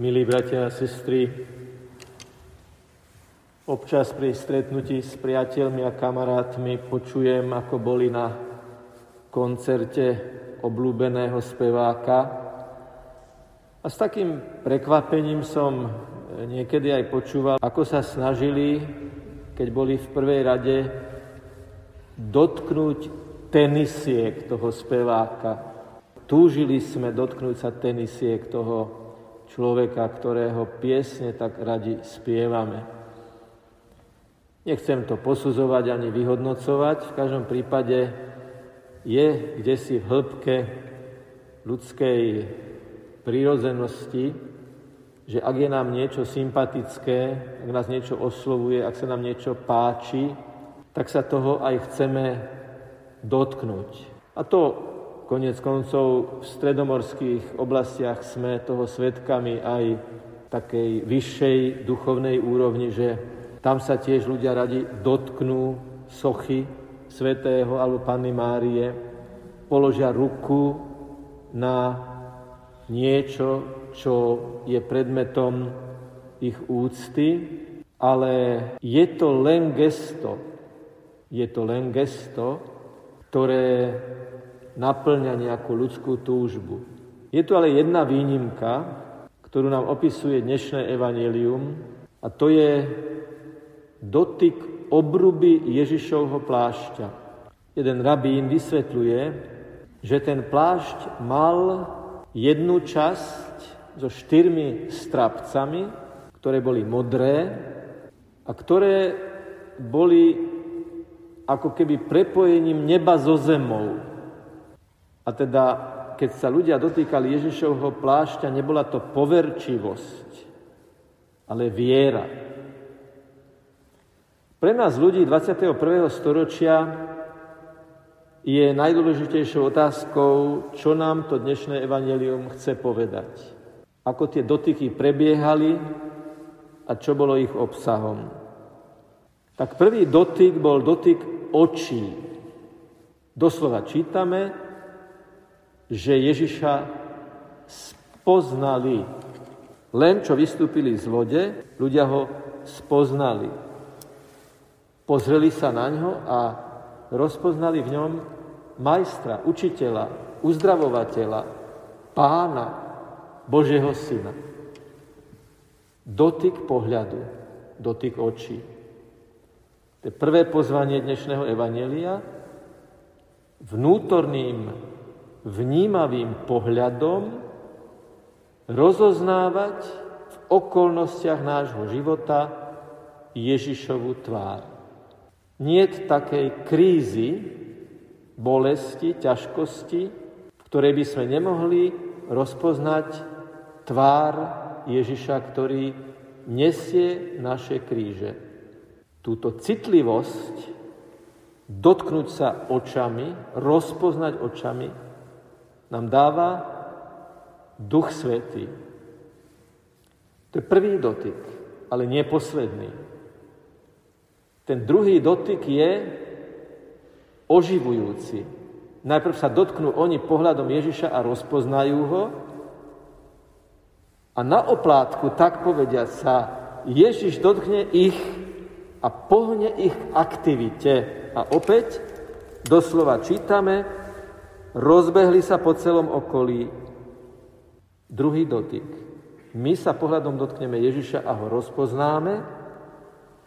Milí bratia a sestry, občas pri stretnutí s priateľmi a kamarátmi počujem, ako boli na koncerte obľúbeného speváka. A s takým prekvapením som niekedy aj počúval, ako sa snažili, keď boli v prvej rade, dotknúť tenisiek toho speváka. Túžili sme dotknúť sa tenisiek toho človeka, ktorého piesne tak radi spievame. Nechcem to posudzovať ani vyhodnocovať, v každom prípade je kde si v hĺbke ľudskej prírodzenosti, že ak je nám niečo sympatické, ak nás niečo oslovuje, ak sa nám niečo páči, tak sa toho aj chceme dotknúť. A to Konec koncov v stredomorských oblastiach sme toho svetkami aj takej vyššej duchovnej úrovni, že tam sa tiež ľudia radi dotknú sochy svetého alebo Panny Márie, položia ruku na niečo, čo je predmetom ich úcty, ale je to len gesto, je to len gesto, ktoré naplňa nejakú ľudskú túžbu. Je tu ale jedna výnimka, ktorú nám opisuje dnešné evanelium, a to je dotyk obruby Ježišovho plášťa. Jeden rabín vysvetľuje, že ten plášť mal jednu časť so štyrmi strapcami, ktoré boli modré a ktoré boli ako keby prepojením neba so zemou. A teda, keď sa ľudia dotýkali Ježišovho plášťa, nebola to poverčivosť, ale viera. Pre nás ľudí 21. storočia je najdôležitejšou otázkou, čo nám to dnešné evanelium chce povedať. Ako tie dotyky prebiehali a čo bolo ich obsahom. Tak prvý dotyk bol dotyk očí. Doslova čítame, že Ježiša spoznali. Len čo vystúpili z lode, ľudia ho spoznali. Pozreli sa na ňo a rozpoznali v ňom majstra, učiteľa, uzdravovateľa, pána, Božieho syna. Dotyk pohľadu, dotyk očí. To je prvé pozvanie dnešného Evanelia. Vnútorným vnímavým pohľadom rozoznávať v okolnostiach nášho života Ježišovu tvár. Nie takej krízy, bolesti, ťažkosti, v ktorej by sme nemohli rozpoznať tvár Ježiša, ktorý nesie naše kríže. Túto citlivosť, dotknúť sa očami, rozpoznať očami, nám dáva Duch Svetý. To je prvý dotyk, ale nie posledný. Ten druhý dotyk je oživujúci. Najprv sa dotknú oni pohľadom Ježiša a rozpoznajú ho a na oplátku, tak povedia sa, Ježiš dotkne ich a pohne ich k aktivite. A opäť doslova čítame, rozbehli sa po celom okolí. Druhý dotyk. My sa pohľadom dotkneme Ježiša a ho rozpoznáme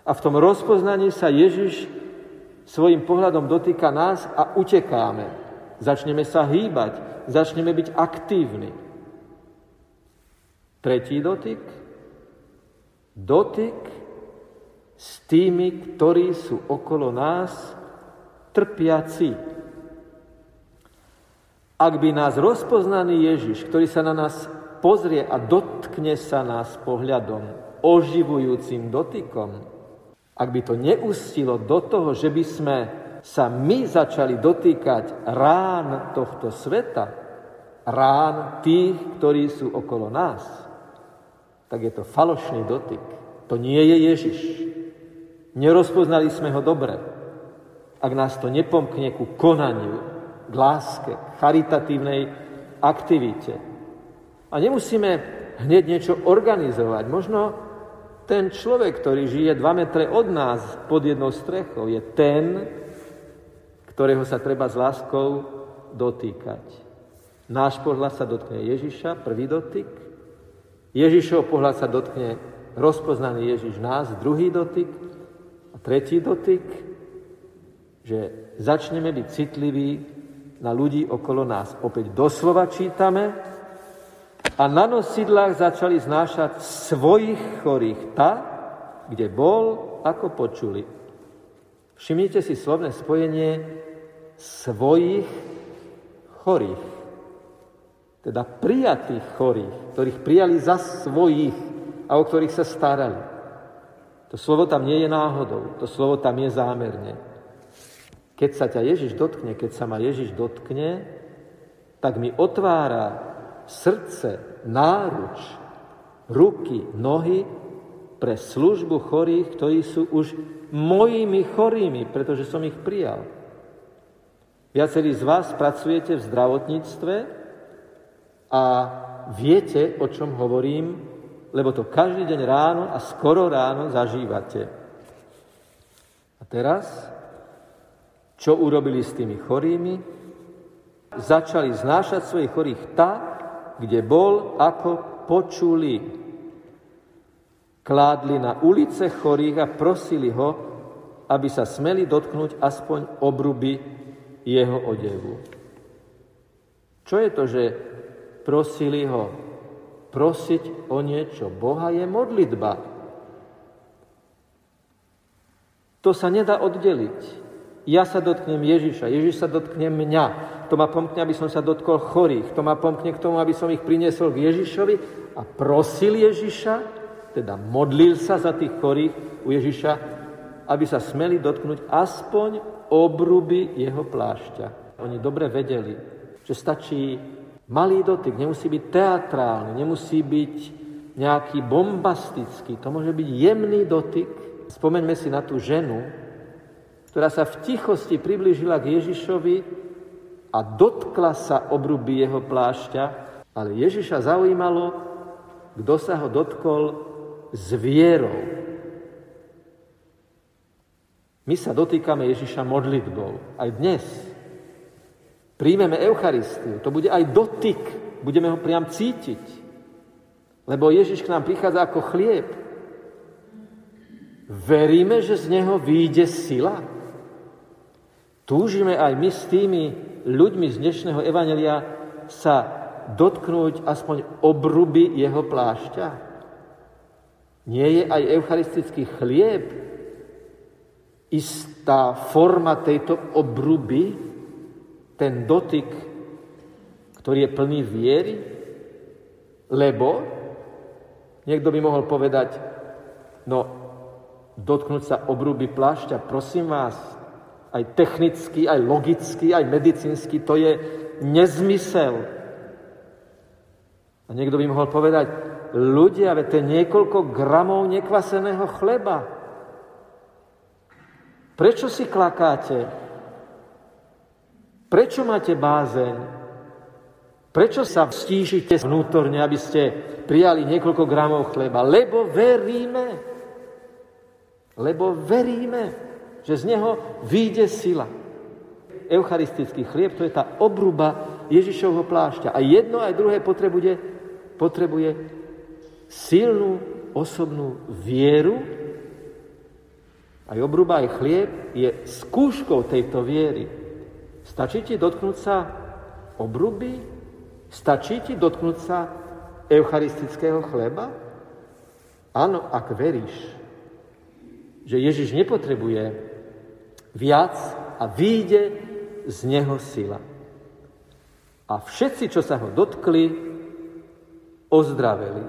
a v tom rozpoznaní sa Ježiš svojim pohľadom dotýka nás a utekáme. Začneme sa hýbať, začneme byť aktívni. Tretí dotyk. Dotyk s tými, ktorí sú okolo nás trpiaci. Ak by nás rozpoznaný Ježiš, ktorý sa na nás pozrie a dotkne sa nás pohľadom, oživujúcim dotykom, ak by to neustilo do toho, že by sme sa my začali dotýkať rán tohto sveta, rán tých, ktorí sú okolo nás, tak je to falošný dotyk. To nie je Ježiš. Nerozpoznali sme ho dobre. Ak nás to nepomkne ku konaniu, k láske, charitatívnej aktivite. A nemusíme hneď niečo organizovať. Možno ten človek, ktorý žije 2 metre od nás pod jednou strechou, je ten, ktorého sa treba s láskou dotýkať. Náš pohľad sa dotkne Ježiša, prvý dotyk. Ježišov pohľad sa dotkne rozpoznaný Ježiš nás, druhý dotyk. A tretí dotyk, že začneme byť citliví na ľudí okolo nás. Opäť doslova čítame, a na nosidlách začali znášať svojich chorých ta, kde bol, ako počuli. Všimnite si slovné spojenie svojich chorých. Teda prijatých chorých, ktorých prijali za svojich a o ktorých sa starali. To slovo tam nie je náhodou, to slovo tam je zámerne. Keď sa ťa Ježiš dotkne, keď sa ma Ježiš dotkne, tak mi otvára srdce, náruč, ruky, nohy pre službu chorých, ktorí sú už mojimi chorými, pretože som ich prijal. Viacerí z vás pracujete v zdravotníctve a viete, o čom hovorím, lebo to každý deň ráno a skoro ráno zažívate. A teraz, čo urobili s tými chorými? Začali znášať svojich chorých tá, kde bol, ako počuli. Kládli na ulice chorých a prosili ho, aby sa smeli dotknúť aspoň obruby jeho odevu. Čo je to, že prosili ho? Prosiť o niečo Boha je modlitba. To sa nedá oddeliť. Ja sa dotknem Ježiša, Ježiš sa dotkne mňa. To ma pomkne, aby som sa dotkol chorých. To ma pomkne k tomu, aby som ich priniesol k Ježišovi a prosil Ježiša, teda modlil sa za tých chorých u Ježiša, aby sa smeli dotknúť aspoň obruby jeho plášťa. Oni dobre vedeli, že stačí malý dotyk, nemusí byť teatrálny, nemusí byť nejaký bombastický, to môže byť jemný dotyk. Spomeňme si na tú ženu, ktorá sa v tichosti priblížila k Ježišovi a dotkla sa obruby jeho plášťa, ale Ježiša zaujímalo, kto sa ho dotkol s vierou. My sa dotýkame Ježiša modlitbou. Aj dnes. Príjmeme Eucharistiu. To bude aj dotyk. Budeme ho priam cítiť. Lebo Ježiš k nám prichádza ako chlieb. Veríme, že z neho vyjde sila. Túžime aj my s tými ľuďmi z dnešného evanelia sa dotknúť aspoň obruby jeho plášťa. Nie je aj eucharistický chlieb istá forma tejto obruby, ten dotyk, ktorý je plný viery, lebo niekto by mohol povedať, no dotknúť sa obruby plášťa, prosím vás, aj technicky, aj logicky, aj medicínsky, to je nezmysel. A niekto by mohol povedať, ľudia, veď to je niekoľko gramov nekvaseného chleba. Prečo si klakáte? Prečo máte bázeň? Prečo sa stížite vnútorne, aby ste prijali niekoľko gramov chleba? Lebo veríme. Lebo veríme, že z neho vyjde sila. Eucharistický chlieb to je tá obruba Ježišovho plášťa. A jedno aj druhé potrebuje, potrebuje silnú osobnú vieru, aj obruba, aj chlieb je skúškou tejto viery. Stačí ti dotknúť sa obruby? Stačí ti dotknúť sa eucharistického chleba? Áno, ak veríš, že Ježiš nepotrebuje viac a vyjde z neho sila. A všetci, čo sa ho dotkli, ozdraveli.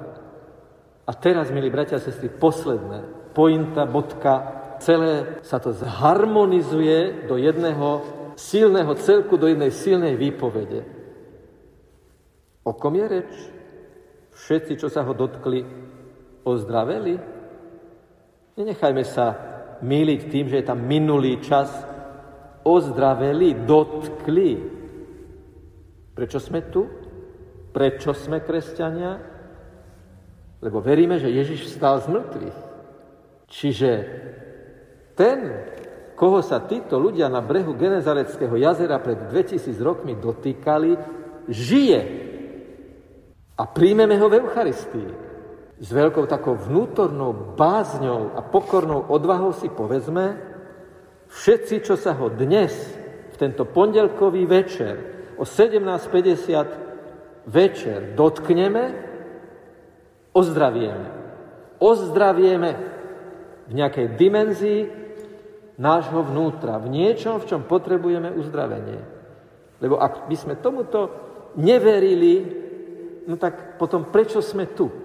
A teraz, milí bratia a sestry, posledné, pointa, bodka, celé sa to zharmonizuje do jedného silného celku, do jednej silnej výpovede. O kom je reč? Všetci, čo sa ho dotkli, ozdraveli? Nenechajme sa míliť tým, že je tam minulý čas. Ozdraveli, dotkli. Prečo sme tu? Prečo sme kresťania? Lebo veríme, že Ježiš vstal z mŕtvych. Čiže ten, koho sa títo ľudia na brehu Genezareckého jazera pred 2000 rokmi dotýkali, žije. A príjmeme ho v Eucharistii. S veľkou takou vnútornou bázňou a pokornou odvahou si povedzme, všetci, čo sa ho dnes, v tento pondelkový večer, o 17.50 večer dotkneme, ozdravieme. Ozdravieme v nejakej dimenzii nášho vnútra, v niečom, v čom potrebujeme uzdravenie. Lebo ak by sme tomuto neverili, no tak potom prečo sme tu?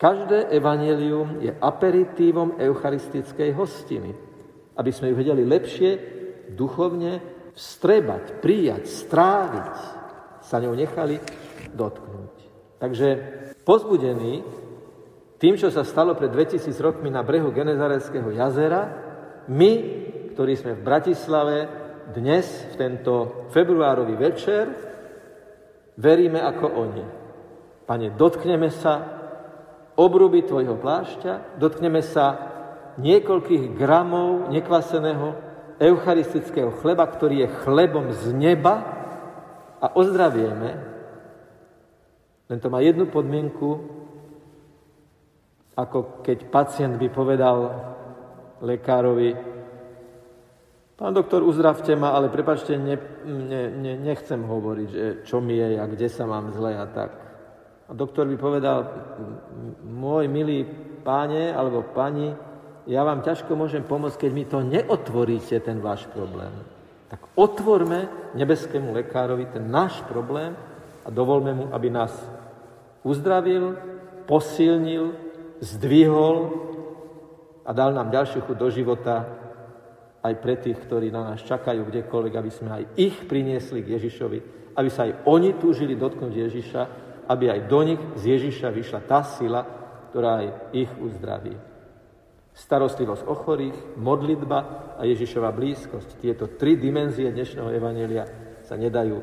Každé evanelium je aperitívom eucharistickej hostiny, aby sme ju vedeli lepšie duchovne vstrebať, prijať, stráviť, sa ňou nechali dotknúť. Takže pozbudený tým, čo sa stalo pred 2000 rokmi na brehu Genezareckého jazera, my, ktorí sme v Bratislave dnes, v tento februárový večer, veríme ako oni. Pane, dotkneme sa obruby Tvojho plášťa, dotkneme sa niekoľkých gramov nekvaseného eucharistického chleba, ktorý je chlebom z neba a ozdravieme len to má jednu podmienku, ako keď pacient by povedal lekárovi, pán doktor, uzdravte ma, ale prepačte, ne, ne, ne, nechcem hovoriť, že čo mi je a kde sa mám zle a tak. A doktor by povedal, môj milý páne alebo pani, ja vám ťažko môžem pomôcť, keď mi to neotvoríte, ten váš problém. Tak otvorme nebeskému lekárovi ten náš problém a dovolme mu, aby nás uzdravil, posilnil, zdvihol a dal nám ďalšiu chuť do života aj pre tých, ktorí na nás čakajú kdekoľvek, aby sme aj ich priniesli k Ježišovi, aby sa aj oni túžili dotknúť Ježiša, aby aj do nich z Ježiša vyšla tá sila, ktorá aj ich uzdraví. Starostlivosť o chorých, modlitba a Ježišova blízkosť. Tieto tri dimenzie dnešného Evanelia sa nedajú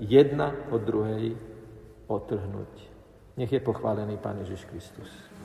jedna od druhej otrhnúť. Nech je pochválený Pán Ježiš Kristus.